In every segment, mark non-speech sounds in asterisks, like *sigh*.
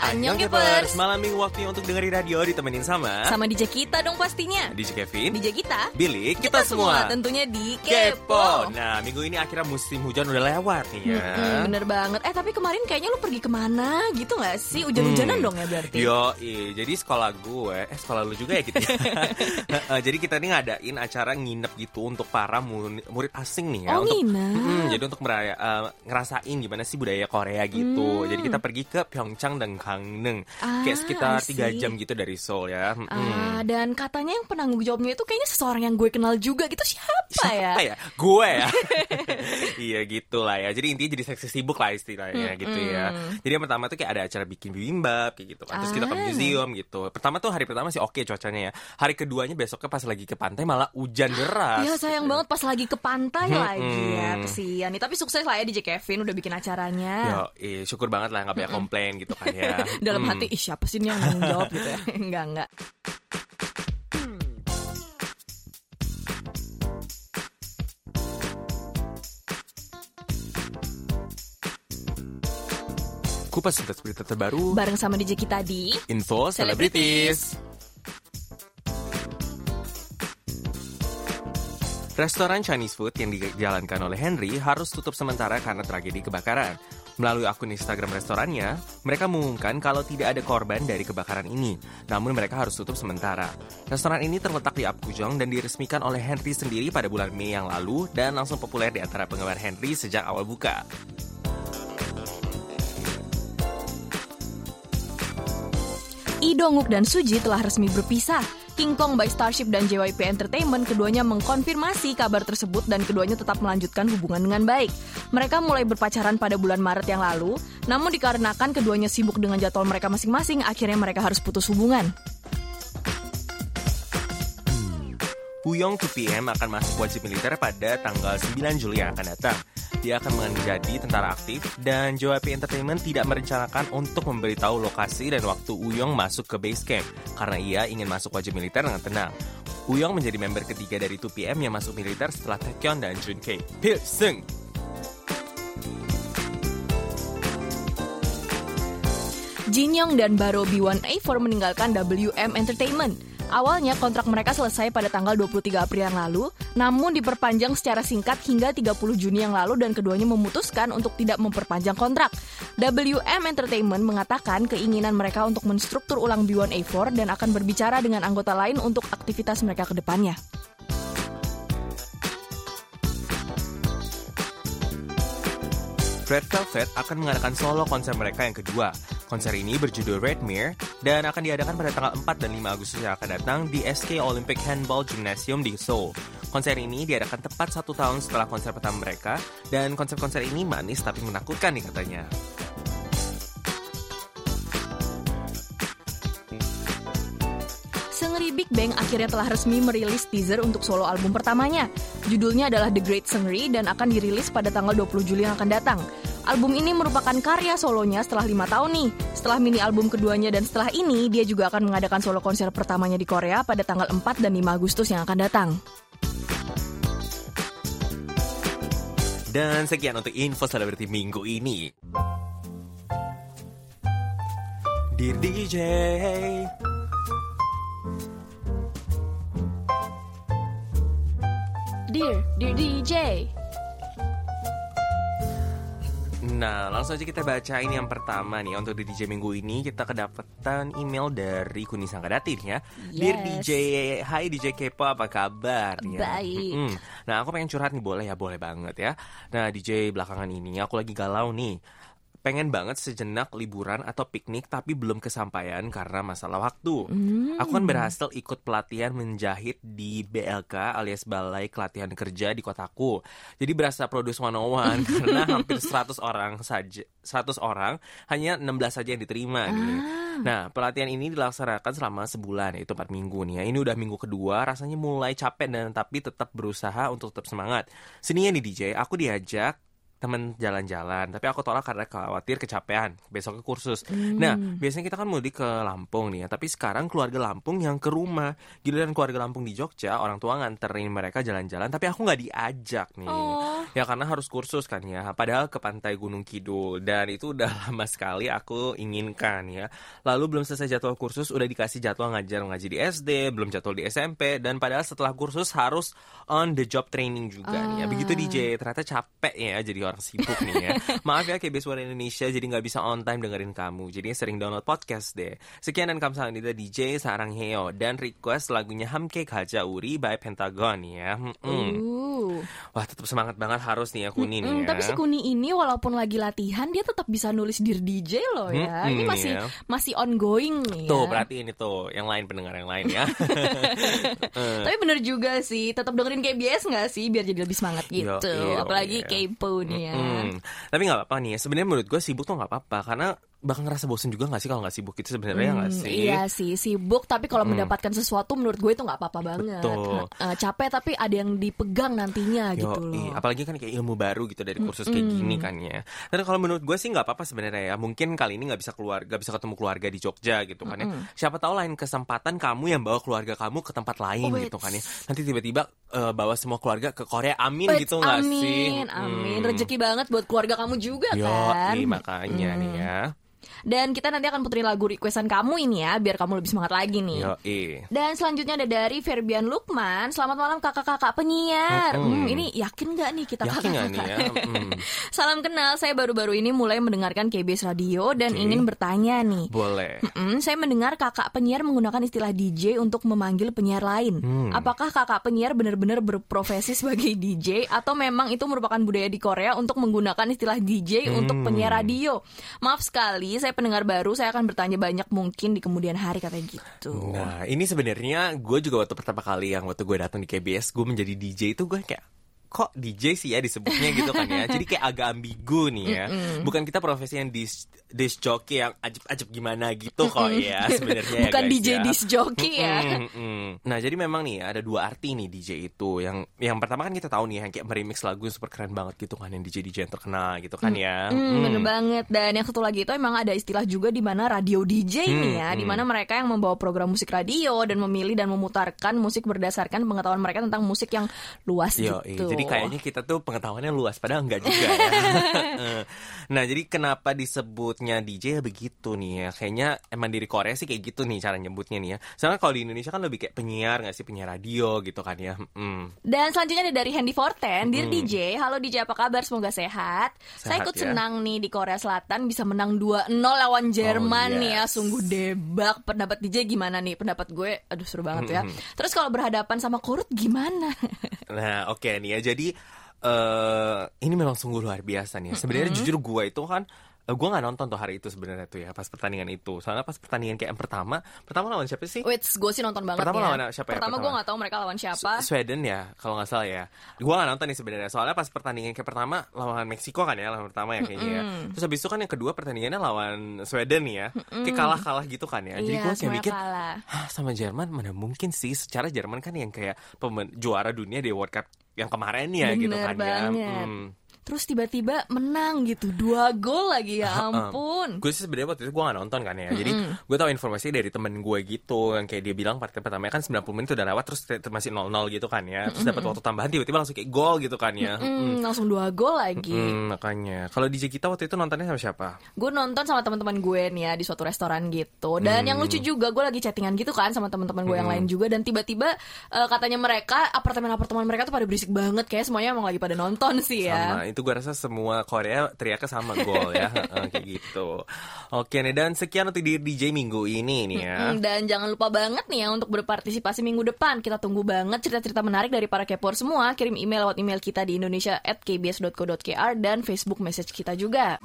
Annyeong Keepers. Malam minggu waktunya untuk dengerin radio ditemenin sama Sama DJ kita dong pastinya. DJ Kevin, DJ kita. Billy, kita, semua. tentunya di Kepo. Nah, minggu ini akhirnya musim hujan udah lewat nih ya. Hmm, bener banget. Eh tapi kemarin kayaknya lu pergi ke mana gitu gak sih? Hujan-hujanan Hmm. dong ya berarti. Yo, jadi sekolah gue, eh sekolah lu juga ya gitu. ya? *laughs* Jadi kita nih ngadain acara nginep gitu untuk para mu- murid asing nih ya. Oh, untuk, nginep. Mm, jadi untuk meraya, eh, ngerasain gimana sih budaya Korea gitu. Hmm. Jadi kita pergi ke Pyeongchang dan Gangneung, Ah, kayak sekitar tiga jam gitu dari Seoul ya. Mm-mm. Ah, dan katanya yang penanggung jawabnya itu kayaknya seseorang yang gue kenal juga gitu siapa, ya? Siapa ya? Gue ya. *laughs* iya gitu lah ya. Jadi intinya jadi seksi sibuk lah istilahnya Hmm, gitu ya. Jadi yang pertama tuh kayak ada acara bikin bibimbap kayak gitu kan. Terus kita ke Ah. museum gitu. Pertama tuh hari pertama sih oke cuacanya ya. Hari keduanya besoknya pas lagi ke pantai malah hujan deras. Ya sayang banget pas lagi ke pantai Hmm, lagi ya hmm. kesian nih. Tapi sukses lah ya DJ Kevin udah bikin acaranya. Yo, eh, syukur banget lah nggak banyak komplain gitu kan ya. *laughs* *laughs* Dalam Hmm. hati, ih siapa sih ini yang nanggung jawab gitu ya? *laughs* enggak, enggak. Kupas tuntas berita terbaru. Bareng sama DJ kita di Info Celebrities. Restoran Chinese food yang dijalankan oleh Henry harus tutup sementara karena tragedi kebakaran. Melalui akun Instagram restorannya, mereka mengumumkan kalau tidak ada korban dari kebakaran ini, namun mereka harus tutup sementara. Restoran ini terletak di Apgujeong dan diresmikan oleh Henry sendiri pada bulan Mei yang lalu dan langsung populer di antara penggemar Henry sejak awal buka. Lee Dong-wook dan Suji telah resmi berpisah. King Kong by Starship dan JYP Entertainment keduanya mengkonfirmasi kabar tersebut dan keduanya tetap melanjutkan hubungan dengan baik. Mereka mulai berpacaran pada bulan Maret yang lalu, namun dikarenakan keduanya sibuk dengan jadwal mereka masing-masing, akhirnya mereka harus putus hubungan. Huyong 2PM akan masuk wajib militer pada tanggal 9 Juli yang akan datang. Dia akan menjadi tentara aktif dan JYP Entertainment tidak merencanakan untuk memberitahu lokasi dan waktu Uyong masuk ke base camp karena ia ingin masuk wajib militer dengan tenang. Uyong menjadi member ketiga dari 2PM yang masuk militer setelah Taekyon dan Junkei. Pilsung! Jin Young dan Baro B1A4 meninggalkan WM Entertainment. Awalnya kontrak mereka selesai pada tanggal 23 April yang lalu, namun diperpanjang secara singkat hingga 30 Juni yang lalu dan keduanya memutuskan untuk tidak memperpanjang kontrak. WM Entertainment mengatakan keinginan mereka untuk menstruktur ulang B1A4 dan akan berbicara dengan anggota lain untuk aktivitas mereka ke depannya. Red Velvet akan mengadakan solo konser mereka yang kedua. Konser ini berjudul Red Mirror dan akan diadakan pada tanggal 4 dan 5 Agustus yang akan datang di SK Olympic Handball Gymnasium di Seoul. Konser ini diadakan tepat satu tahun setelah konser pertama mereka dan konser-konser ini manis tapi menakutkan nih katanya. Big Bang akhirnya telah resmi merilis teaser untuk solo album pertamanya. Judulnya adalah The Great Seungri dan akan dirilis pada tanggal 20 Juli yang akan datang. Album ini merupakan karya solonya setelah lima tahun nih. Setelah mini album keduanya dan setelah ini, dia juga akan mengadakan solo konser pertamanya di Korea pada tanggal 4 dan 5 Agustus yang akan datang. Dan sekian untuk info selebriti minggu ini. Dear DJ, Dear, dear DJ. Nah, langsung aja kita bacain yang pertama nih Untuk di DJ minggu ini kita kedapatan email dari Kuni Sangkadati nih ya Dear Yes. DJ, hai DJ Kepo apa kabar? ya? Baik. Mm-mm. Nah aku pengen curhat nih boleh ya, boleh banget ya Nah DJ belakangan ini aku lagi galau nih pengen banget sejenak liburan atau piknik tapi belum kesampaian karena masalah waktu. Hmm. Aku kan berhasil ikut pelatihan menjahit di BLK alias Balai Kelatihan Kerja di kotaku. Jadi berasa produce 101 *laughs* karena hampir 100 orang saja 100 orang hanya 16 saja yang diterima nih. Nah, pelatihan ini dilaksanakan selama sebulan yaitu 4 minggu nih ya. Ini udah minggu kedua, rasanya mulai capek dan tapi tetap berusaha untuk tetap semangat. Sini ya nih DJ, aku diajak temen jalan-jalan, tapi aku tolak karena khawatir kecapean besok ke kursus. Nah, biasanya kita kan mudik ke Lampung nih ya, tapi sekarang keluarga Lampung yang ke rumah, giliran keluarga Lampung di Jogja, orang tua nganterin mereka jalan-jalan, tapi aku nggak diajak nih. Oh. Ya karena harus kursus kan ya, padahal ke pantai Gunung Kidul dan itu udah *laughs* lama sekali aku inginkan ya. Lalu belum selesai jadwal kursus udah dikasih jadwal ngajar ngaji di SD, belum jadwal di SMP dan padahal setelah kursus harus on the job training juga nih ya. Begitu DJ ternyata capek ya jadi orang sibuk nih ya. *laughs* Maaf ya KBS One Indonesia jadi nggak bisa on time dengerin kamu. Jadi sering download podcast deh. Sekian dan kamsahamnida DJ Sarang Heo dan request lagunya Hamke Kaja Uri by Pentagon ya. Mm-mm. Uh. Wah tetap semangat banget harus nih ya Kuni nih Mm, ya. tapi si Kuni ini walaupun lagi latihan dia tetap bisa nulis Dear DJ loh ya. Mm-mm, ini masih ya. masih ongoing nih Tuh ya. berarti ini tuh yang lain pendengar yang lain ya. Eh, *laughs* Tapi bener juga sih, tetap dengerin KBS nggak sih biar jadi lebih semangat gitu. Yo, yo, Apalagi iya. kepo nih ya. Mm. Tapi nggak apa-apa nih ya. Sebenarnya menurut gue sibuk tuh nggak apa-apa karena bakal ngerasa bosen juga nggak sih kalau nggak sibuk itu sebenarnya Hmm, sih? Iya sih sibuk tapi kalau mendapatkan sesuatu menurut gue itu nggak apa-apa banget. Betul. Eh, capek tapi ada yang dipegang nantinya Yo, gitu loh. apalagi kan kayak ilmu baru gitu dari kursus kayak gini kan ya. Dan kalau menurut gue sih nggak apa-apa sebenarnya ya. Mungkin kali ini nggak bisa keluar, nggak bisa ketemu keluarga di Jogja gitu kan ya. Siapa tahu lain kesempatan kamu yang bawa keluarga kamu ke tempat lain Oh, gitu kan ya. Nanti tiba-tiba eh, bawa semua keluarga ke Korea. Amin gitu nggak sih? amin, amin. Hmm. Rezeki banget buat keluarga kamu juga Yo, kan. makanya nih ya. Dan kita nanti akan puterin lagu requestan kamu ini ya, biar kamu lebih semangat lagi nih. Yo, Dan selanjutnya ada dari Ferbian Lukman. Selamat malam kakak-kakak penyiar. Mm-mm. Hmm, ini yakin nggak nih kita Yakin nggak nih kakak-kakak? ya? Mm. *laughs* Salam kenal, saya baru-baru ini mulai mendengarkan KBS Radio dan ingin bertanya nih. Boleh. Mm, saya mendengar kakak penyiar menggunakan istilah DJ untuk memanggil penyiar lain. Hmm. Apakah kakak penyiar benar-benar berprofesi sebagai DJ atau memang itu merupakan budaya di Korea untuk menggunakan istilah DJ untuk Hmm. penyiar radio? Maaf sekali, saya pendengar baru, saya akan bertanya banyak mungkin di kemudian hari katanya gitu. Nah, ini sebenarnya gue juga waktu pertama kali yang waktu gue datang di KBS, gue menjadi DJ itu gue kayak kok DJ sih ya disebutnya gitu kan ya. Jadi kayak agak ambigu nih ya. Bukan kita profesi yang dis disc jockey yang ajib-ajib gimana gitu kok ya sebenarnya ya Bukan guys DJ ya. disc jockey ya. Mm, mm. Nah jadi memang nih ada dua arti nih DJ itu yang yang pertama kan kita tahu nih yang kayak meremix lagu yang super keren banget gitu kan yang DJ DJ yang terkenal gitu kan ya. Hmm, bener banget. Dan yang satu lagi itu emang ada istilah juga di mana radio DJ nih ya, di mana mereka yang membawa program musik radio dan memilih dan memutarkan musik berdasarkan pengetahuan mereka tentang musik yang luas Yo, gitu. jadi kayaknya kita tuh pengetahuannya luas padahal enggak juga ya. *laughs* nah, jadi kenapa disebutnya DJ ya begitu nih ya? Kayaknya emang dari Korea sih kayak gitu nih cara nyebutnya nih ya. Soalnya kalau di Indonesia kan lebih kayak penyiar nggak sih penyiar radio gitu kan ya. Mm. Dan selanjutnya ada dari Handy Forten, Dear DJ, halo DJ apa kabar? Semoga sehat. Saya Sehat, ikut ya. senang nih di Korea Selatan bisa menang 2-0 lawan Jerman Oh, nih ya, yes. sungguh debak. Pendapat DJ gimana nih? Pendapat gue, aduh seru banget ya. Terus kalau berhadapan sama Korut gimana? *laughs* Nah, oke nih ya. Jadi eh ini memang sungguh luar biasa nih. ya. Sebenarnya jujur gue itu kan eh, gue nggak nonton tuh hari itu sebenarnya tuh ya pas pertandingan itu. Soalnya pas pertandingan kayak yang pertama, pertama lawan siapa sih? Wait, gue sih nonton banget Pertama ya. lawan siapa ya? Pertama gue Pertama. nggak tahu mereka lawan siapa. Sweden ya kalau nggak salah ya gue nggak nonton nih sebenarnya soalnya pas pertandingan kayak pertama lawan Meksiko kan ya lawan pertama ya kayaknya ya terus habis itu kan yang kedua pertandingannya lawan Sweden ya kayak kalah kalah gitu kan ya jadi Iya, gue kayak semuanya mikir. Hah, sama Jerman mana mungkin sih secara Jerman kan yang kayak pemen- juara dunia di World Cup yang kemarin ya gitu kan ya banget. Hmm. Terus tiba-tiba menang gitu. Dua gol lagi ya ampun. Gue sih sebenarnya waktu itu gue gak nonton kan ya. Jadi gue tahu informasi dari temen gue gitu Yang kayak dia bilang partai pertamanya kan 90 menit udah lewat Terus te- masih 0-0 gitu kan ya. Terus dapat waktu tambahan tiba-tiba langsung kayak gol gitu kan ya. Hmm, Langsung dua gol lagi. Hmm, makanya. Kalau DJ kita waktu itu nontonnya sama siapa? Gue nonton sama teman-teman gue nih ya di suatu restoran gitu. Dan yang lucu juga gue lagi chattingan gitu kan sama teman-teman gue yang lain juga. Dan tiba-tiba eh, katanya mereka apartemen-apartemen mereka tuh pada berisik banget. Kayak semuanya emang lagi pada nonton sih Sama. ya. Itu gue rasa semua Korea teriaknya sama gol ya. *laughs* Kayak gitu. Oke nih dan sekian untuk di DJ minggu ini nih ya. Hmm, Dan jangan lupa banget nih ya untuk berpartisipasi minggu depan. Kita tunggu banget cerita-cerita menarik dari para kepor semua. Kirim email lewat email kita di indonesia@kbs.co.kr dan Facebook message kita juga.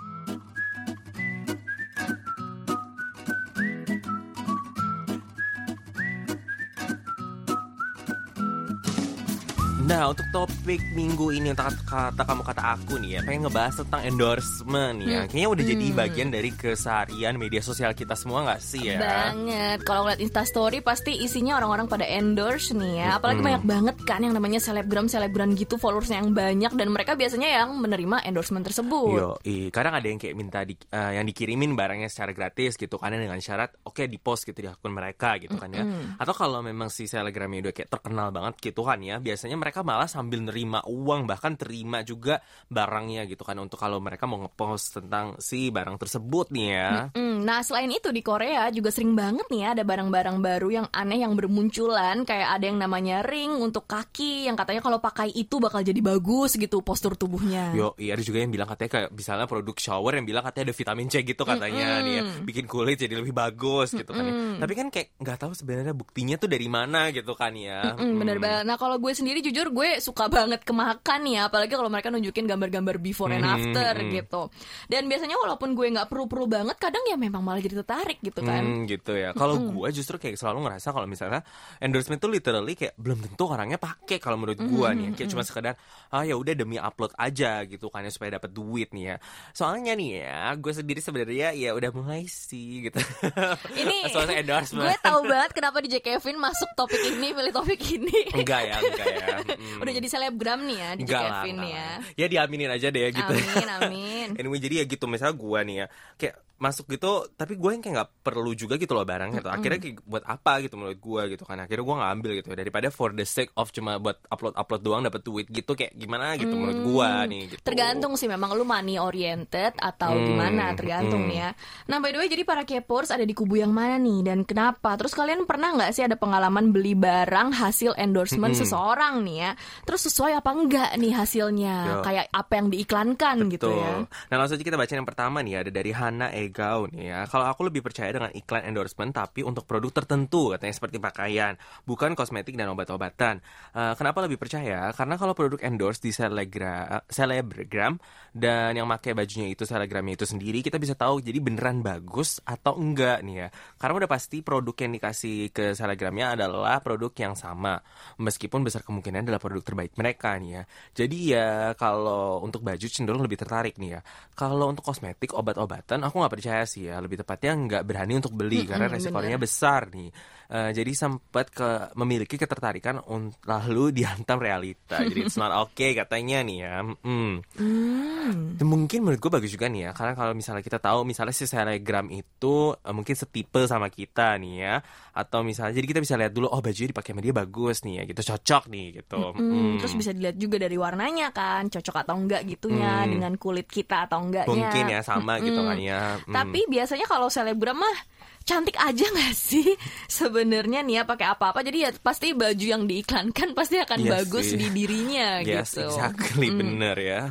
Nah, untuk topik minggu ini untuk kata, kata kamu kata aku nih ya, pengen ngebahas tentang endorsement ya. Hmm. Kayaknya udah jadi Hmm. bagian dari keseharian media sosial kita semua nggak sih ya? Banget. Kalau ngeliat Instastory pasti isinya orang-orang pada endorse nih ya. Apalagi Mm-mm. banyak banget kan yang namanya selebgram selebgram gitu followersnya yang banyak dan mereka biasanya yang menerima endorsement tersebut. Yo, i, kadang ada yang kayak minta di, eh, yang dikirimin barangnya secara gratis gitu kan dengan syarat oke di post gitu di akun mereka gitu kan ya. Mm-mm. Atau kalau memang si selebgramnya udah kayak terkenal banget gitu kan ya, biasanya mereka malah sambil nerima uang bahkan terima juga barangnya gitu kan untuk kalau mereka mau ngepost tentang si barang tersebut nih ya. Mm, nah selain itu di Korea juga sering banget nih ya ada barang-barang baru yang aneh yang bermunculan kayak ada yang namanya ring untuk kaki yang katanya kalau pakai itu bakal jadi bagus gitu postur tubuhnya. Yo, iya ada juga yang bilang katanya kayak misalnya produk shower yang bilang katanya ada vitamin C gitu katanya Mm-mm. nih ya, bikin kulit jadi lebih bagus gitu kan ya. Mm-mm. Tapi kan kayak nggak tahu sebenarnya buktinya tuh dari mana gitu kan ya. Mm, bener banget. Nah kalau gue sendiri jujur gue suka banget kemakan ya, apalagi kalau mereka nunjukin gambar-gambar before and Hmm, after hmm. gitu. Dan biasanya walaupun gue nggak perlu-perlu banget, kadang ya memang malah jadi tertarik gitu kan. Hmm, gitu ya. Kalau gue justru kayak selalu ngerasa kalau misalnya endorsement tuh literally kayak belum tentu orangnya pakai kalau menurut gue nih. Kayak cuma sekedar ah ya udah demi upload aja gitu kan ya supaya dapat duit nih ya. Soalnya nih ya, gue sendiri sebenarnya ya udah mulai sih gitu. *laughs* Ini *laughs* Soalnya endorsement. gue tahu banget kenapa DJ Kevin masuk topik ini, pilih topik ini. enggak ya, enggak ya. *laughs* Mm. Udah jadi selebgram nih ya DJ lah, Kevin ya. Ya diaminin aja deh gitu. Amin, amin. *laughs* Anyway jadi ya gitu misalnya gue nih ya kayak masuk gitu tapi gue yang kayak nggak perlu juga gitu loh barang gitu akhirnya kayak buat apa gitu menurut gue gitu kan akhirnya gue nggak ambil gitu daripada for the sake of cuma buat upload upload doang dapat duit gitu kayak gimana gitu menurut gue nih gitu Hmm. Tergantung sih memang lu money oriented atau Hmm, gimana tergantung hmm. nih ya. Nah by the way jadi para Kpopers ada di kubu yang mana nih dan kenapa? Terus kalian pernah nggak sih ada pengalaman beli barang hasil endorsement Hmm. seseorang nih ya? Terus sesuai apa enggak nih hasilnya? Yo. Kayak apa yang diiklankan gitu Betul. ya? Nah langsung aja kita baca yang pertama nih ada dari Hana Egao nih ya. Kalau aku lebih percaya dengan iklan endorsement tapi untuk produk tertentu katanya seperti pakaian, bukan kosmetik dan obat-obatan. Eh, kenapa lebih percaya? Karena kalau produk endorse di selegra, selebgram dan yang pakai bajunya itu selegramnya itu sendiri kita bisa tahu jadi beneran bagus atau enggak nih ya. Karena udah pasti produk yang dikasih ke selegramnya adalah produk yang sama meskipun besar kemungkinan adalah produk terbaik mereka nih ya. Jadi ya kalau untuk baju cenderung lebih tertarik nih ya. Kalau untuk kosmetik, obat-obatan, aku nggak percaya sih ya. Lebih tepatnya nggak berani untuk beli Mm-mm, karena resikonya bener. besar nih. Eh, jadi sempat ke memiliki ketertarikan lalu *laughs* dihantam realita. Jadi it's not okay katanya nih ya. Mm. Hmm. Dan mungkin menurut gue bagus juga nih ya karena kalau misalnya kita tahu misalnya si selegram itu eh, mungkin setipe sama kita nih ya atau misalnya jadi kita bisa lihat dulu oh bajunya dipakai sama dia bagus nih ya gitu cocok nih gitu Hmm, Mm. Terus bisa dilihat juga dari warnanya kan, cocok atau enggak gitunya Hmm. dengan kulit kita atau enggaknya. mungkin ya sama gitu Mm-mm. kan ya. Tapi biasanya kalau selebgram mah cantik aja nggak sih *laughs* sebenarnya nih ya pakai apa-apa jadi ya pasti baju yang diiklankan pasti akan Iya bagus sih. di dirinya yes gitu. exactly Mm. bener ya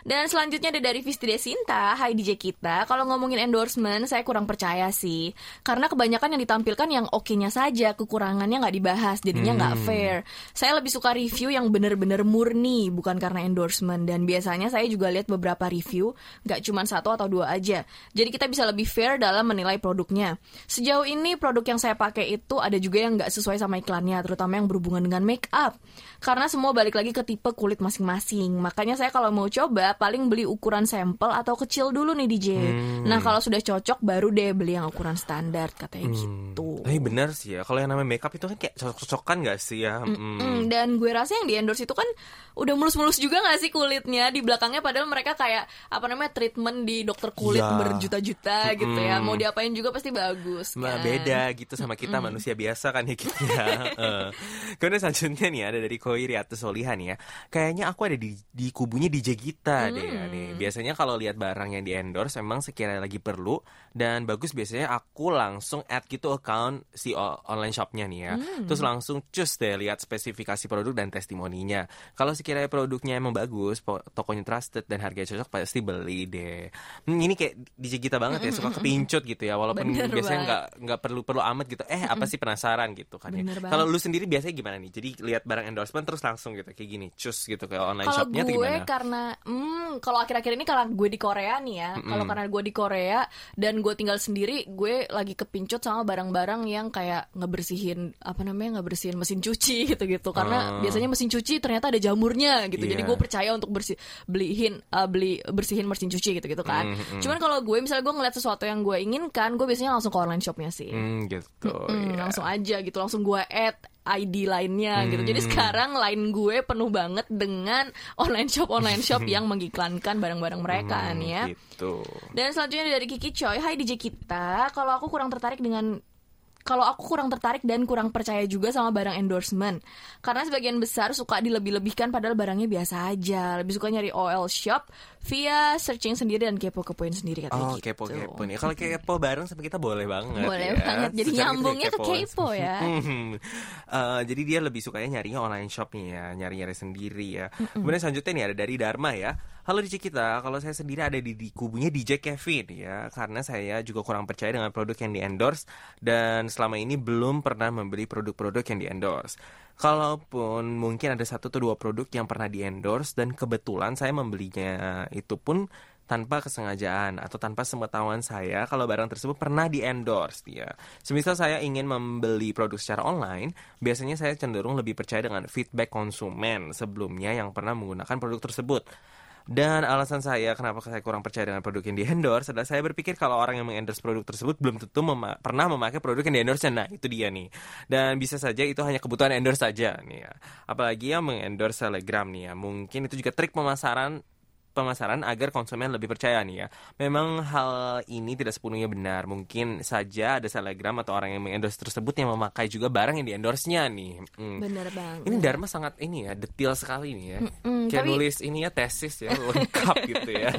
Dan selanjutnya ada dari Visti Desinta, Hai DJ kita. Kalau ngomongin endorsement, saya kurang percaya sih. Karena kebanyakan yang ditampilkan yang oke-nya saja, kekurangannya nggak dibahas, jadinya nggak Hmm. fair. Saya lebih suka review yang bener-bener murni, bukan karena endorsement. Dan biasanya saya juga lihat beberapa review, nggak cuma satu atau dua aja. Jadi kita bisa lebih fair dalam menilai produknya. Sejauh ini produk yang saya pakai itu ada juga yang nggak sesuai sama iklannya, terutama yang berhubungan dengan make up. Karena semua balik lagi ke tipe kulit masing-masing. Makanya saya kalau mau coba paling beli ukuran sampel atau kecil dulu nih DJ. Hmm. Nah kalau sudah cocok baru deh beli yang ukuran standar katanya Hmm. gitu. Tapi bener sih ya kalau yang namanya makeup itu kan kayak cocok-cocokan gak sih ya Mm. Hmm, dan gue rasa yang di endorse itu kan udah mulus-mulus juga gak sih kulitnya di belakangnya padahal mereka kayak apa namanya treatment di dokter kulit Ya. berjuta-juta gitu ya mau diapain juga pasti bagus Nah, kan? beda gitu sama kita manusia biasa kan ya gitu ya. *laughs* Eh. Kemudian selanjutnya nih ada dari Koi Riatu Solihan ya. Kayaknya aku ada di di kubunya DJ kita deh ya, Hmm. nih. Biasanya kalau lihat barang yang di endorse emang sekiranya lagi perlu dan bagus biasanya aku langsung add gitu account si online shopnya nih ya. Hmm. Terus langsung cus deh lihat spesifikasi produk dan testimoninya. Kalau sekiranya produknya emang bagus, tokonya trusted dan harganya cocok pasti beli deh. Hmm, ini kayak DJ kita banget ya suka kepincut gitu ya walaupun Bener biasanya nggak nggak perlu perlu amat gitu. Eh apa sih penasaran gitu kan ya. Kalau lu sendiri biasanya gimana nih? Jadi lihat barang endorsement terus langsung gitu kayak gini, cus gitu kayak online Kalau shopnya gue gimana? karena hmm, Hmm, kalau akhir-akhir ini karena gue di Korea nih ya, kalau karena gue di Korea dan gue tinggal sendiri, gue lagi kepincut sama barang-barang yang kayak ngebersihin apa namanya ngebersihin mesin cuci *laughs* gitu-gitu. Karena Oh. biasanya mesin cuci ternyata ada jamurnya gitu. Jadi Iya. gue percaya untuk bersih beliin uh, beli bersihin mesin cuci gitu-gitu kan. Mm, Cuman kalau gue misalnya gue ngeliat sesuatu yang gue inginkan, gue biasanya langsung ke online shopnya sih. Hmm, gitu. Hmm, iya. langsung aja gitu langsung gue add ID lainnya gitu jadi Hmm. sekarang line gue penuh banget dengan online shop online shop *laughs* yang mengiklankan barang-barang mereka Hmm, nih ya Gitu. dan selanjutnya dari Kiki Choi Hai DJ kita kalau aku kurang tertarik dengan kalau aku kurang tertarik dan kurang percaya juga sama barang endorsement karena sebagian besar suka dilebih-lebihkan padahal barangnya biasa aja lebih suka nyari OL shop via searching sendiri dan kepo-kepoin sendiri katanya Oh, gitu. kepo-kepo nih. Kalau kepo bareng sama kita boleh banget Boleh ya. banget. Jadi kita nyambungnya ke kepo ya. *laughs* Eh, jadi dia lebih sukanya nyarinya online shop nih ya, nyari-nyari sendiri ya. Kemudian selanjutnya nih ada dari Dharma ya. Halo DJ kita, kalau saya sendiri ada di, di kubunya DJ Kevin ya, karena saya juga kurang percaya dengan produk yang di endorse dan selama ini belum pernah membeli produk-produk yang di endorse. Kalaupun mungkin ada satu atau dua produk yang pernah di endorse dan kebetulan saya membelinya itu pun tanpa kesengajaan atau tanpa sepengetahuan saya kalau barang tersebut pernah di endorse ya. Semisal saya ingin membeli produk secara online, biasanya saya cenderung lebih percaya dengan feedback konsumen sebelumnya yang pernah menggunakan produk tersebut. Dan alasan saya kenapa saya kurang percaya dengan produk yang di endorse adalah saya berpikir kalau orang yang mengendorse produk tersebut belum tentu mema- pernah memakai produk yang di endorse Nah, itu dia nih. Dan bisa saja itu hanya kebutuhan endorse saja nih ya. Apalagi yang mengendorse Telegram nih ya. Mungkin itu juga trik pemasaran pemasaran agar konsumen lebih percaya nih ya. Memang hal ini tidak sepenuhnya benar. Mungkin saja ada Telegram atau orang yang mengendorse tersebut yang memakai juga barang yang di endorse-nya nih. Hmm. bener banget Ini Dharma sangat ini ya, detail sekali nih ya. Mm-mm, Kayak tapi- nulis ini ya tesis ya, lengkap *laughs* gitu ya.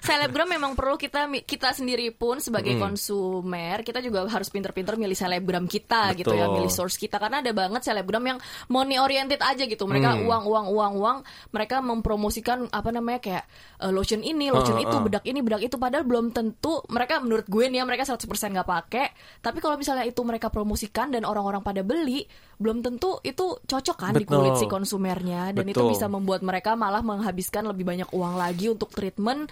selebgram memang perlu kita kita sendiri pun sebagai Hmm. konsumer kita juga harus pinter-pinter milih selebgram kita gitu ya Betul. milih source kita karena ada banget selebgram yang money oriented aja gitu mereka Hmm. uang uang uang uang mereka mempromosikan apa namanya kayak eh, lotion ini lotion Uh, itu uh. bedak ini bedak itu. Padahal belum tentu mereka menurut gue nih ya mereka 100% nggak pakai. Tapi kalau misalnya itu mereka promosikan dan orang-orang pada beli belum tentu itu cocok kan di kulit si konsumernya. Dan itu Betul. bisa membuat mereka malah menghabiskan lebih banyak uang lagi untuk treatment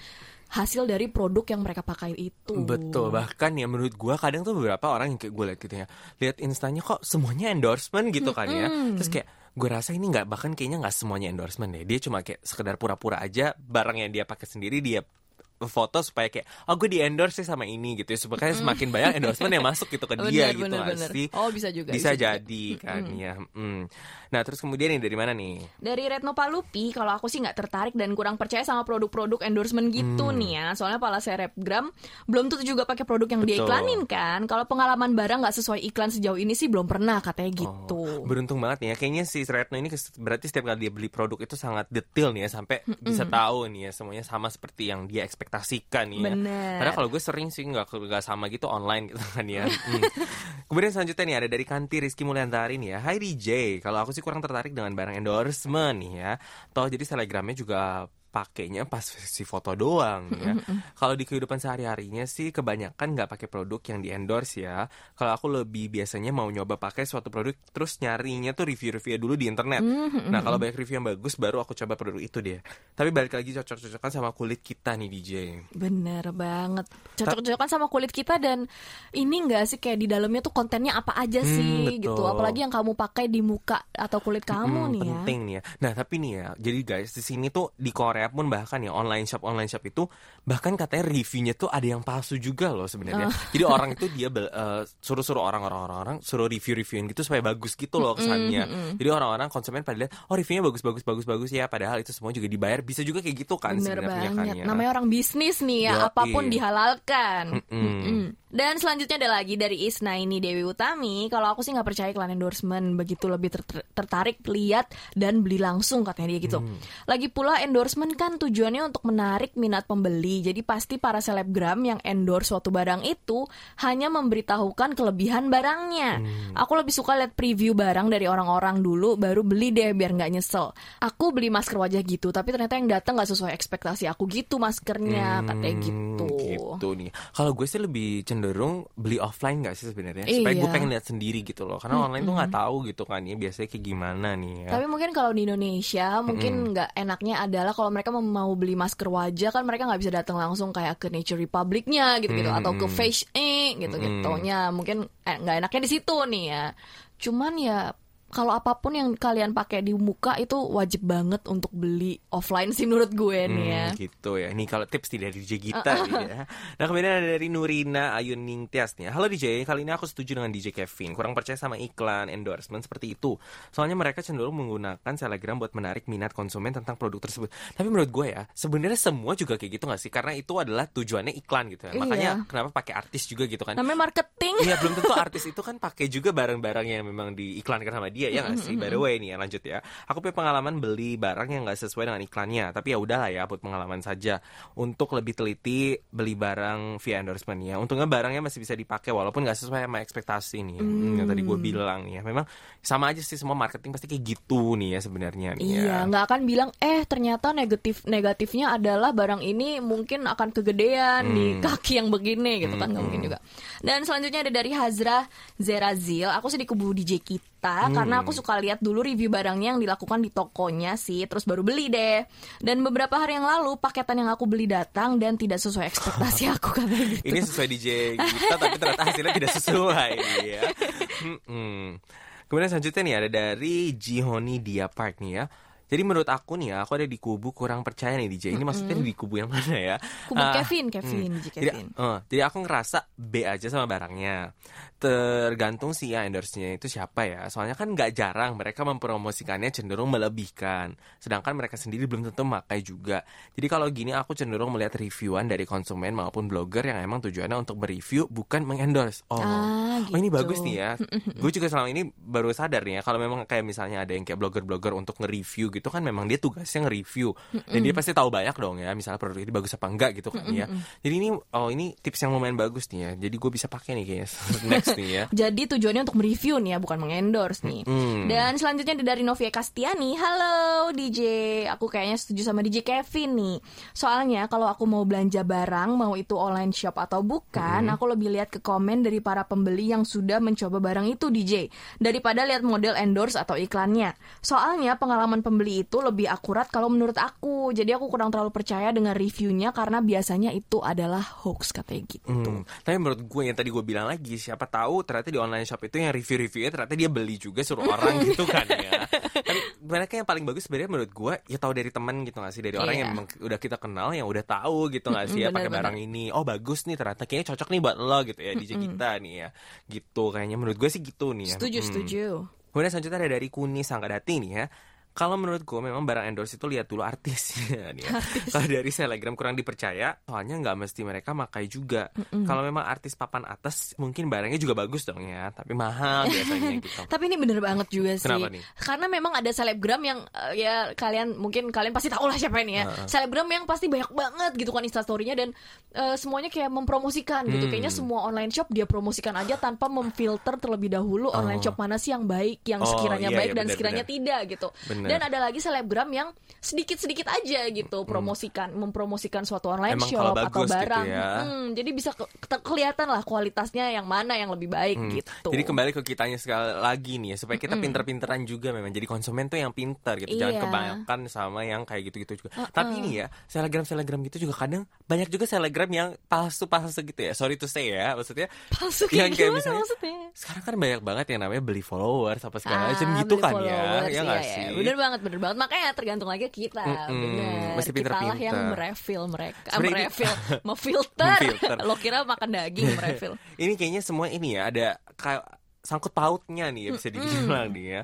hasil dari produk yang mereka pakai itu. Betul, bahkan ya menurut gua kadang tuh beberapa orang yang kayak gue lihat gitu ya, lihat instanya kok semuanya endorsement gitu kan ya, terus kayak gue rasa ini nggak bahkan kayaknya nggak semuanya endorsement deh, dia cuma kayak sekedar pura-pura aja barang yang dia pakai sendiri dia foto supaya kayak oh gue di endorse sih sama ini gitu ya supaya semakin banyak endorsement yang masuk gitu ke *laughs* dia Bener, gitu bener, nggak bener. sih Oh, bisa juga, bisa, bisa juga. jadi kan ya mm. nah terus kemudian nih dari mana nih Dari Retno Palupi, kalau aku sih nggak tertarik dan kurang percaya sama produk-produk endorsement gitu Hmm. nih ya. Soalnya pala selebgram belum tentu juga pakai produk yang Betul. diiklanin kan. Kalau pengalaman barang nggak sesuai iklan sejauh ini sih belum pernah katanya gitu. Oh, beruntung banget nih ya. Kayaknya si Retno ini berarti setiap kali dia beli produk itu sangat detail nih ya sampai bisa tahu nih ya semuanya sama seperti yang dia ekspektasikan ya. Bener. Karena kalau gue sering sih nggak nggak sama gitu online gitu kan ya. *laughs* Hmm. Kemudian selanjutnya nih ada dari Kanti Rizky Mulyantari nih ya. Hai DJ, kalau aku sih kurang tertarik dengan barang endorsement nih ya. Toh jadi telegramnya juga pakainya pas si foto doang ya. Kalau di kehidupan sehari-harinya sih kebanyakan nggak pakai produk yang di endorse ya. Kalau aku lebih biasanya mau nyoba pakai suatu produk terus nyarinya tuh review-review dulu di internet. Nah kalau banyak review yang bagus baru aku coba produk itu deh. Tapi balik lagi cocok-cocokan sama kulit kita nih DJ. Bener banget. Cocok-cocokan sama kulit kita dan ini enggak sih kayak di dalamnya tuh kontennya apa aja Hmm, sih betul. gitu. Apalagi yang kamu pakai di muka atau kulit kamu Mm, nih ya. penting nih ya. Nah tapi nih ya, jadi guys di sini tuh di Korea pun bahkan ya online shop online shop itu bahkan katanya reviewnya tuh ada yang palsu juga loh sebenarnya. Oh. Jadi *laughs* orang itu dia eh, suruh-suruh orang-orang orang suruh review-reviewin gitu supaya bagus gitu loh kesannya. Jadi orang-orang konsumen pada lihat oh reviewnya bagus bagus bagus bagus ya padahal itu semua juga dibayar bisa juga kayak gitu kan sebenarnya kan ya. Namanya orang bisnis nih ya, Yoi. apa pun dihalalkan. Mm-mm. Mm-mm. Dan selanjutnya ada lagi dari Isna ini Dewi Utami. Kalau aku sih nggak percaya iklan endorsement, begitu lebih ter- tertarik lihat dan beli langsung katanya dia gitu. Hmm. Lagi pula endorsement kan tujuannya untuk menarik minat pembeli. Jadi pasti para selebgram yang endorse suatu barang itu hanya memberitahukan kelebihan barangnya. Hmm. Aku lebih suka lihat preview barang dari orang-orang dulu, baru beli deh biar nggak nyesel. Aku beli masker wajah gitu, tapi ternyata yang datang nggak sesuai ekspektasi aku gitu maskernya, katanya Hmm, gitu. gitu nih. Kalau gue sih lebih cenderung beli offline nggak sih sebenarnya? Supaya gue Iya. pengen lihat sendiri gitu loh. Karena online tuh nggak tahu gitu kan ya biasanya kayak gimana nih ya. Tapi mungkin kalau di Indonesia mungkin nggak enaknya adalah kalau mereka mau- beli masker wajah kan mereka nggak bisa datang langsung kayak ke Nature Republic-nya gitu-gitu atau ke Face Inc gitu-gitunya. Mungkin eh, nggak enaknya di situ nih ya. Cuman ya kalau apa pun yang kalian pakai di muka itu wajib banget untuk beli offline sih menurut gue nih ya. Hmm, gitu ya. Nih kalau tips nih dari DJ nih ya. Nah kemudian ada dari Nurina Ayun Ningtyas nih. Halo DJ, kali ini aku setuju dengan DJ Kevin. Kurang percaya sama iklan, endorsement seperti itu. Soalnya mereka cenderung menggunakan Telegram buat menarik minat konsumen tentang produk tersebut. Tapi menurut gue ya, sebenarnya semua juga kayak gitu gak sih? Karena itu adalah tujuannya iklan gitu ya. Iya. Makanya kenapa pakai artis juga gitu kan? Namanya marketing. Iya belum tentu artis itu kan pakai juga barang-barang yang memang diiklankan sama dia ya nggak sih. By the way nih ya lanjut ya. Aku punya pengalaman beli barang yang nggak sesuai dengan iklannya. Tapi ya udahlah ya buat pengalaman saja. Untuk lebih teliti beli barang via endorsement ya. Untungnya barangnya masih bisa dipakai walaupun nggak sesuai sama ekspektasi nih. ya. Hmm, yang tadi gue bilang nih ya. Memang sama aja sih semua marketing pasti kayak gitu nih ya sebenarnya nih ya. Iya, nggak akan bilang eh ternyata negatif negatifnya adalah barang ini mungkin akan kegedean di Hmm. kaki yang begini gitu kan nggak mungkin juga. Dan selanjutnya ada dari Hazra Zerazil. Aku sih di kubu DJ kita karena aku suka lihat dulu review barangnya yang dilakukan di tokonya sih, terus baru beli deh. Dan beberapa hari yang lalu paketan yang aku beli datang dan tidak sesuai ekspektasi *laughs* aku katanya gitu. Ini sesuai DJ kita tapi ternyata hasilnya tidak sesuai ya. Mm-mm. *laughs* Kemudian selanjutnya nih ada dari Jihoni Dia Park nih ya. Jadi menurut aku nih ya, aku ada di kubu kurang percaya nih DJ. Ini maksudnya di kubu yang mana ya? Kubu Ah, Kevin, Kevin, DJ jadi, Kevin. eh, jadi aku ngerasa B aja sama barangnya. Tergantung sih ya endorse-nya itu siapa ya. Soalnya kan nggak jarang mereka mempromosikannya cenderung melebihkan. Sedangkan mereka sendiri belum tentu memakai juga. Jadi kalau gini aku cenderung melihat reviewan dari konsumen maupun blogger yang emang tujuannya untuk mereview bukan mengendorse. Oh, Ah, oh ini gitu. bagus nih ya. *laughs* Gue juga selama ini baru sadar nih ya kalau memang kayak misalnya ada yang kayak blogger-blogger untuk nge-review gitu kan memang dia tugasnya nge-review dan dia pasti tahu banyak dong ya misalnya produk ini bagus apa enggak gitu kan ya. Jadi ini oh ini tips yang lumayan bagus nih ya. Jadi gue bisa pakai nih kayaknya *laughs* next nih ya. Jadi tujuannya untuk mereview nih ya, bukan mengendorse nih. Hmm. Dan selanjutnya dari Novia Castiani. Halo DJ, aku kayaknya setuju sama DJ Kevin nih. Soalnya kalau aku mau belanja barang, mau itu online shop atau bukan, Hmm. aku lebih lihat ke komen dari para pembeli yang sudah mencoba barang itu DJ daripada lihat model endorse atau iklannya. Soalnya pengalaman pembeli itu lebih akurat kalau menurut aku. Jadi aku kurang terlalu percaya dengan reviewnya karena biasanya itu adalah hoax katanya gitu. Hmm, tapi menurut gue yang tadi gue bilang lagi siapa tahu ternyata di online shop itu yang review-reviewnya ternyata dia beli juga suruh orang *laughs* gitu kan ya. Tapi mereka yang paling bagus sebenarnya menurut gue ya tahu dari teman gitu gak sih dari orang Iya. yang memang udah kita kenal yang udah tahu gitu gak sih ya Mm-mm, pakai barang ini. Oh bagus nih ternyata kayaknya cocok nih buat lo gitu ya DJ kita nih ya. Gitu kayaknya menurut gue sih gitu nih ya. Setuju, Hmm. setuju. Kemudian selanjutnya ada dari Kuni Sanggadati nih ya. Kalau menurut gue memang barang endorse itu lihat dulu artisnya *laughs* nih ya. Kalau dari Telegram kurang dipercaya, soalnya nggak mesti mereka makai juga. Kalau memang artis papan atas, mungkin barangnya juga bagus dong ya, tapi mahal biasanya *laughs* gitu. Tapi ini bener banget juga sih. Kenapa nih? Karena memang ada selebgram yang eh, ya kalian mungkin kalian pasti tahu lah siapa ini ya. Selebgram yang pasti banyak banget gitu kan instastorynya dan eh, semuanya kayak mempromosikan gitu. Hmm. Kayaknya semua online shop dia promosikan aja tanpa memfilter terlebih dahulu online shop mana sih yang baik, yang Oh, sekiranya iya, baik iya, dan sekiranya benar. tidak gitu. Benar. Dan ada lagi selebgram yang sedikit-sedikit aja gitu promosikan, mempromosikan suatu online Emang shop atau gitu barang. ya. Hmm, jadi bisa ke- ke- kelihatan lah kualitasnya yang mana yang lebih baik Hmm. gitu. Jadi kembali ke kitanya sekali lagi nih ya, supaya kita pinter-pinteran juga memang jadi konsumen tuh yang pinter gitu, jangan Iya. kebanyakan sama yang kayak gitu-gitu juga. Tapi ini ya, selegram-selegram gitu juga kadang banyak juga selegram yang palsu-palsu gitu ya. Sorry to say ya, maksudnya Palsu yang kayak kayak gimana misalnya maksudnya? sekarang kan banyak banget yang namanya beli followers apa segala Ah, macam gitu kan ya, followers, ya nggak iya, sih? iya. Bener banget, bener banget. Makanya tergantung lagi kita, bener. mesti Kita lah pinter-pinter. yang merefill mereka, ah, merefill, *laughs* memfilter. Memfilter. Lo kira makan daging merefill? *laughs* ini kayaknya semua ini ya ada kayak sangkut pautnya nih ya bisa dibilang nih ya.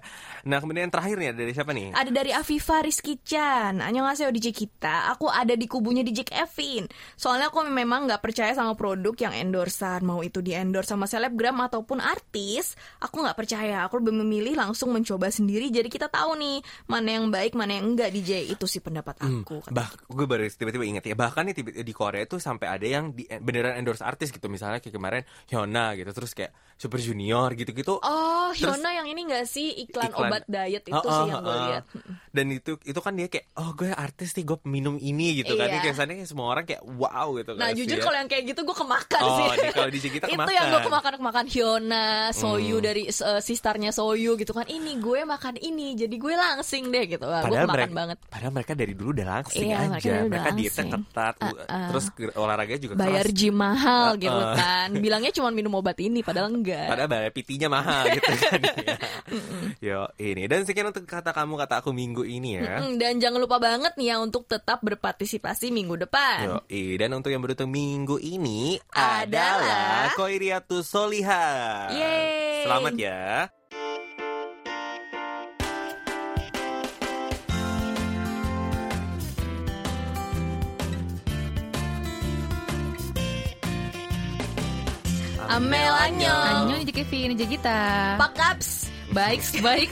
Nah kemudian yang terakhir nih ada dari siapa nih? Ada dari Afifa Rizky Chan Annyeonghaseyo DJ kita Aku ada di kubunya DJ Kevin Soalnya aku memang nggak percaya sama produk yang endorsean Mau itu di endorse sama selebgram ataupun artis Aku nggak percaya Aku lebih memilih langsung mencoba sendiri Jadi kita tahu nih Mana yang baik, mana yang enggak DJ Itu sih pendapat aku Bah, gue baru tiba-tiba inget ya. Bahkan nih tiba- di Korea tuh sampai ada yang di, beneran endorse artis gitu. Misalnya kayak kemarin Hyuna gitu. Terus kayak Super Junior gitu-gitu. Oh, Terus- Hyuna yang ini gak sih iklan, Iklan. obat diet itu Oh, sih oh, yang gue oh. lihat. Dan itu itu kan dia kayak oh gue artis nih gue minum ini gitu kan. Iya. Kayak kesannya kayak semua orang kayak wow gitu Nah kan jujur sih ya. kalau yang kayak gitu gue kemakan Oh, sih. di- kalau di kita *laughs* itu kemakan. yang gue kemakan kemakan Hyuna, Soyu Hmm. dari uh, sisternya Soyu gitu kan. Ini gue makan ini, jadi gue langsing deh gitu. Wah, gue Padahal kemakan mereka, banget. padahal mereka dari dulu udah langsing Iya, aja. mereka Mereka dietnya ketat, Uh, uh. terus olahraganya juga Bayar keras. gym mahal gitu Uh-uh. kan. Bilangnya cuma minum obat ini, padahal enggak. *laughs* Padahal bayar PT-nya mahal gitu kan. *laughs* ya. Yo, ini dan sekian untuk kata kamu kata aku minggu ini ya. Dan jangan lupa banget nih ya untuk tetap berpartisipasi minggu depan. Yo, dan untuk yang beruntung minggu ini Adalah- adalah Koiriatus Soliha. Yeay. Selamat ya. Amel. Anyo ini Kevin, ini kita. Pak Kaps. Baik, baik.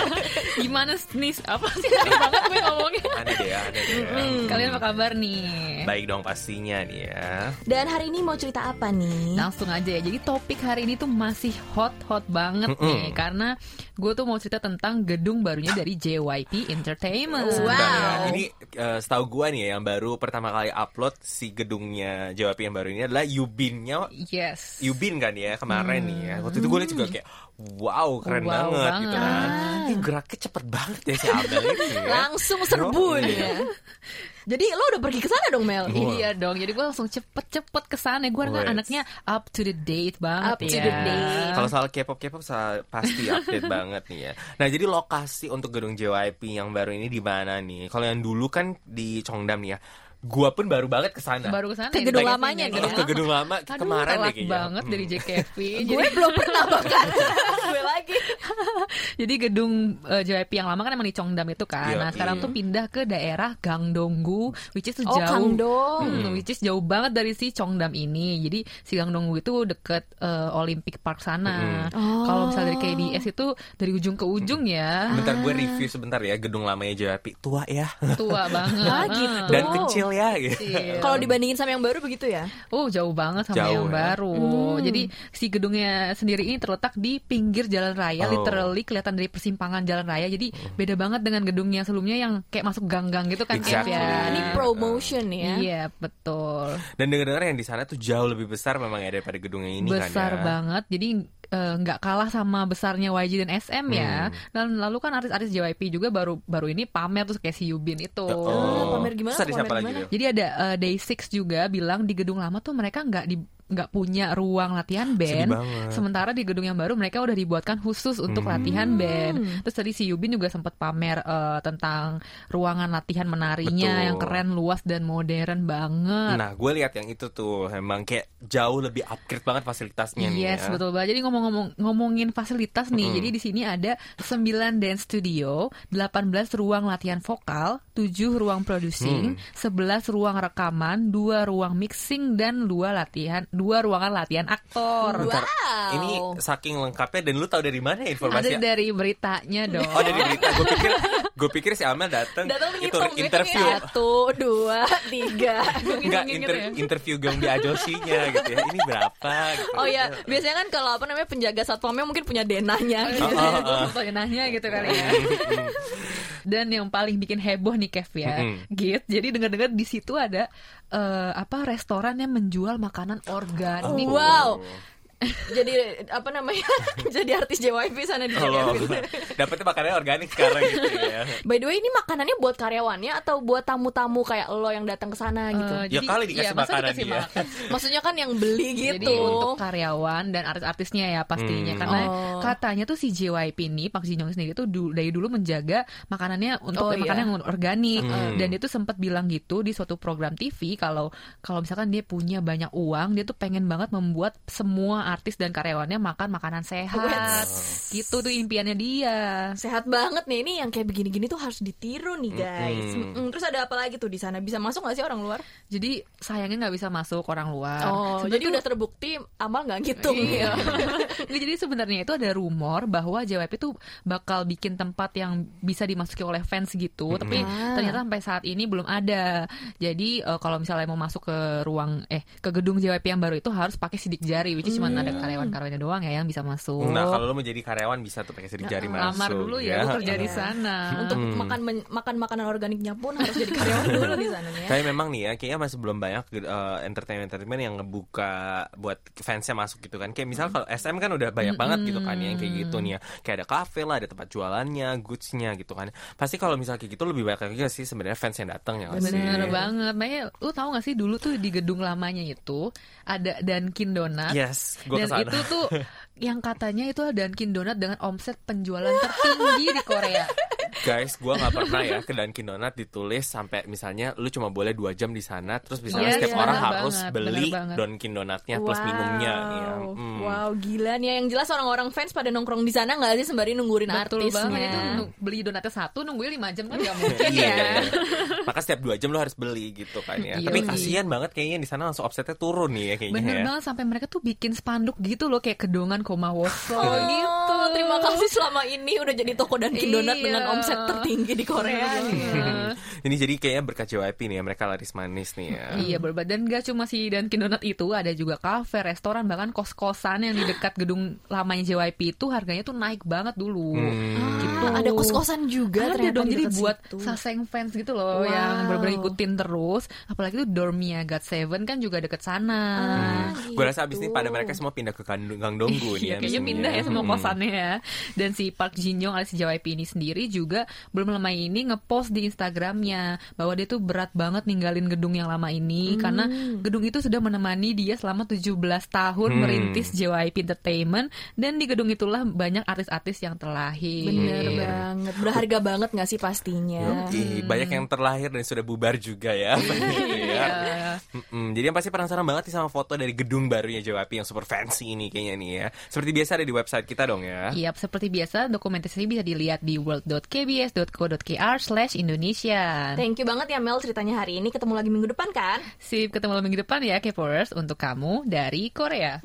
*laughs* Gimana nih? Apa sih banget gue ngomongnya? Aneh deh, aneh deh. Kalian apa kabar nih? Baik dong pastinya nih ya. Dan hari ini mau cerita apa nih? Langsung aja ya. Jadi topik hari ini tuh masih hot-hot banget Mm-mm. nih karena gue tuh mau cerita tentang gedung barunya dari JYP Entertainment. Wow. Ya. Ini eh, setahu gua nih ya yang baru pertama kali upload si gedungnya JYP yang baru ini adalah Yubinnya Yes. Yubin kan ya kemarin nih ya. Waktu itu gue juga kayak wow keren Wow banget, banget. gitu kan. Ini geraknya cepet banget ya si Abel ini ya. Langsung serbu nih ya. Jadi lo udah pergi ke sana dong Mel? Wah. Iya dong, jadi gue langsung cepet-cepet ke sana. Gue kan anaknya up to the date banget Up to ya. the date. Kalau soal K-pop K-pop pasti update *laughs* banget nih ya. Nah, jadi lokasi untuk gedung JYP yang baru ini di mana nih? Kalau yang dulu kan di Cheongdam nih ya. Gua pun baru banget ke sana. Baru ke sana Ke ya, gedung lamanya nih ya. Oh, ke gedung lama Aduh, kemarin deh telat kayaknya. banget dari Hmm. JKV. Gue belum pernah bahkan. *laughs* gue lagi. *laughs* Jadi gedung eh, JYP yang lama kan emang di Cheongdam itu kan. Iya, nah sekarang iya. tuh pindah ke daerah Gangdonggu, which is Oh, jauh. Kangdong. Hmm, which is jauh banget dari si Cheongdam ini. Jadi si Gangdonggu itu deket eh, Olympic Park sana. Oh. Kalau misalnya dari KBS itu dari ujung ke ujung ya, Bentar gue review sebentar ya gedung lamanya JYP. Tua ya. tua *laughs* banget. Ah, gitu. Dan kecil ya gitu. Iya. Kalau dibandingin sama yang baru begitu ya? Oh jauh banget sama Jauh, yang ya? baru. Hmm. Jadi si gedungnya sendiri ini terletak di pinggir jalan raya, Oh. literally kelihatan dari persimpangan jalan raya. Jadi beda banget dengan gedungnya sebelumnya yang kayak masuk gang-gang gitu kan Exactly. ya. Ini promotion ya. Iya betul. Dan dengar-dengar yang di sana tuh jauh lebih besar memang ya daripada gedungnya ini Besar kan ya. banget. Jadi eh, nggak kalah sama besarnya YG dan SM ya. Hmm. Dan lalu kan artis-artis JYP juga baru baru ini pamer tuh kayak si Yubin itu. Oh, pamer gimana? Pamer lagi gimana? Jadi ada eh, Day6 juga bilang di gedung lama tuh mereka nggak di nggak punya ruang latihan band. Sementara di gedung yang baru mereka udah dibuatkan khusus untuk Hmm. latihan band. Terus tadi si Yubin juga sempat pamer eh, tentang ruangan latihan menarinya Betul. yang keren, luas dan modern banget. Nah, gue lihat yang itu tuh emang kayak jauh lebih upgrade banget fasilitasnya nih Yes, ya. betul banget. Jadi ngomong-ngomong ngomongin fasilitas nih. Mm-mm. Jadi di sini ada 9 dance studio, 18 ruang latihan vokal, 7 ruang producing, Hmm. 11 ruang rekaman, 2 ruang mixing dan 2 latihan, 2 ruangan latihan aktor. Bentar, Wow. Ini saking lengkapnya dan lu tahu dari mana ya Ada informasinya? dari beritanya dong. Oh dari berita. Gue pikir gue pikir si Amel datang Datang itu ngitung interview. Satu, dua, tiga. Enggak Ngitungin inter- gitu ya. interview Gong di Ajosinya gitu ya. Ini berapa gitu. Oh ya, biasanya kan kalau apa namanya penjaga satpamnya mungkin punya denahnya gitu. Oh, oh, oh. Pertanyaannya gitu kali ya. Dan yang paling bikin heboh nih Kev ya, Mm-mm. Git. Jadi dengar-dengar di situ ada eh, apa restoran yang menjual makanan organik. Wow. Jadi apa namanya? *laughs* jadi artis JYP sana di Oh, Kevin. dapetnya makanannya organik sekarang gitu ya. By the way, ini makanannya buat karyawannya atau buat tamu-tamu kayak lo yang datang ke sana gitu? Eh, Ya kali dikasih masa makanan dikasih dia. makan? *laughs* Maksudnya kan yang beli gitu. Jadi untuk karyawan dan artis-artisnya ya pastinya Hmm. karena Oh. katanya tuh si JYP ini Park Jin Young sendiri tuh du- dari dulu menjaga makanannya Oh, untuk iya. makanan yang organik Hmm. dan dia tuh sempat bilang gitu di suatu program TV kalau kalau misalkan dia punya banyak uang dia tuh pengen banget membuat semua artis dan karyawannya makan makanan sehat Wets. gitu tuh impiannya dia Sehat banget nih ini yang kayak begini-gini tuh harus ditiru nih guys. Mm-mm. Mm-mm. Terus ada apa lagi tuh di sana? Bisa masuk gak sih orang luar? jadi sayangnya nggak bisa masuk orang luar Oh, Sebenarnya jadi udah terbukti amal nggak ngitung. Iya. *laughs* Nggak, jadi sebenarnya itu ada rumor bahwa JYP itu bakal bikin tempat yang bisa dimasuki oleh fans gitu, tapi Ah. ternyata sampai saat ini belum ada. Jadi eh, kalau misalnya mau masuk ke ruang eh ke gedung JYP yang baru itu harus pakai sidik jari, which is cuma ada karyawan-karyawannya doang ya yang bisa masuk. Nah, kalau lo mau jadi karyawan bisa tuh pakai sidik jari masuk. Lamar dulu ya, lu kerja di Iya. sana. Untuk makan makan makanan organiknya pun harus jadi karyawan dulu di sana ya. Tapi memang nih ya, kayaknya masih belum banyak uh, entertainment-entertainment yang ngebuka buat fansnya masuk gitu kan. Kayak misal kalau SM kan udah banyak banget gitu kan ya, yang kayak gitu nih ya. Kayak ada cafe lah, ada tempat jualannya, goods-nya gitu kan. Pasti kalau misal kayak gitu lebih banyak lagi sih sebenarnya fans yang datang ya nggak sih? Bener banget. Makanya lu tahu gak sih dulu tuh di gedung lamanya itu ada Dunkin Donat. Yes, gue Dan ke sana. itu tuh *laughs* yang katanya itu Dunkin Donat dengan omset penjualan tertinggi di Korea. Guys, gue nggak pernah ya ke Dunkin Donat ditulis sampai misalnya lu cuma boleh dua jam di sana, terus misalnya Iya, setiap iya, orang harus banget, beli. Dunkin Donatnya plus minumnya. Ya. Hmm. Wow, gila nih ya. Yang jelas orang-orang fans pada nongkrong di sana nggak sih sembari nungguin Betul artisnya. banget itu beli donatnya satu nungguin lima jam kan gak *laughs* mungkin Iya. ya. Maka setiap dua jam lo harus beli gitu kan ya. Iya, Tapi iya. kasihan banget kayaknya di sana langsung offsetnya turun nih ya kayaknya Bener ya. banget sampai mereka tuh bikin spanduk gitu loh kayak kedongan koma woso Oh, gitu. Terima kasih selama ini udah jadi toko Dunkin Donat Iya. dengan omset tertinggi di Korea. Iya. *laughs* Ini jadi kayaknya berkat JYP nih ya mereka laris manis nih ya. Iya berbat dan gak cuma si Dunkin Donat itu ada juga kafe, restoran bahkan kos-kosan yang di dekat gedung lamanya JYP itu harganya tuh naik banget dulu. Hmm. Gitu. Ah, ada kos-kosan juga Ada ternyata dong di jadi buat situ. saseng fans gitu loh Wow. yang bener-bener ikutin terus. Apalagi tuh Dormia God Seven kan juga deket sana. Ah, Gue rasa abis ini gitu. pada mereka semua pindah ke Gang Donggu nih Iya, ya. kayaknya pindah ya semua Hmm. kosannya ya. Dan si Park Jin Young alias si JYP ini sendiri juga belum lama ini ngepost di Instagramnya bahwa dia tuh berat banget ninggalin gedung yang lama ini Hmm. karena gedung itu sudah menemani dia selama 17 tahun Hmm. merintis JYP Entertainment dan di gedung itulah banyak artis-artis yang terlahir. Bener Iya. banget, berharga banget gak sih pastinya? Oke, banyak yang terlahir dan sudah bubar juga ya. Iya. Mm-mm, Jadi yang pasti penasaran banget nih sama foto dari gedung barunya JYP yang super fancy ini kayaknya nih ya. Seperti biasa ada di website kita dong ya. Iya, seperti biasa dokumentasi bisa dilihat di world.kbs.co.kr slash Indonesia. Thank you banget ya Mel ceritanya hari ini. Ketemu lagi minggu depan kan? Sip, ketemu lagi minggu depan ya K-Popers untuk kamu dari Korea.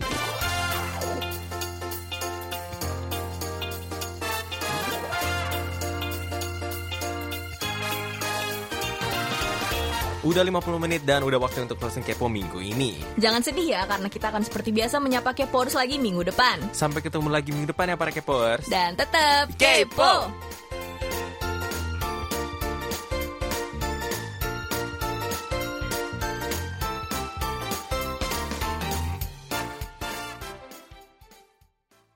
Udah 50 menit dan udah waktu untuk closing kepo minggu ini. Jangan sedih ya karena kita akan seperti biasa menyapa K-popers lagi minggu depan. Sampai ketemu lagi minggu depan ya para Kepers. Dan tetap Kepo! kepo.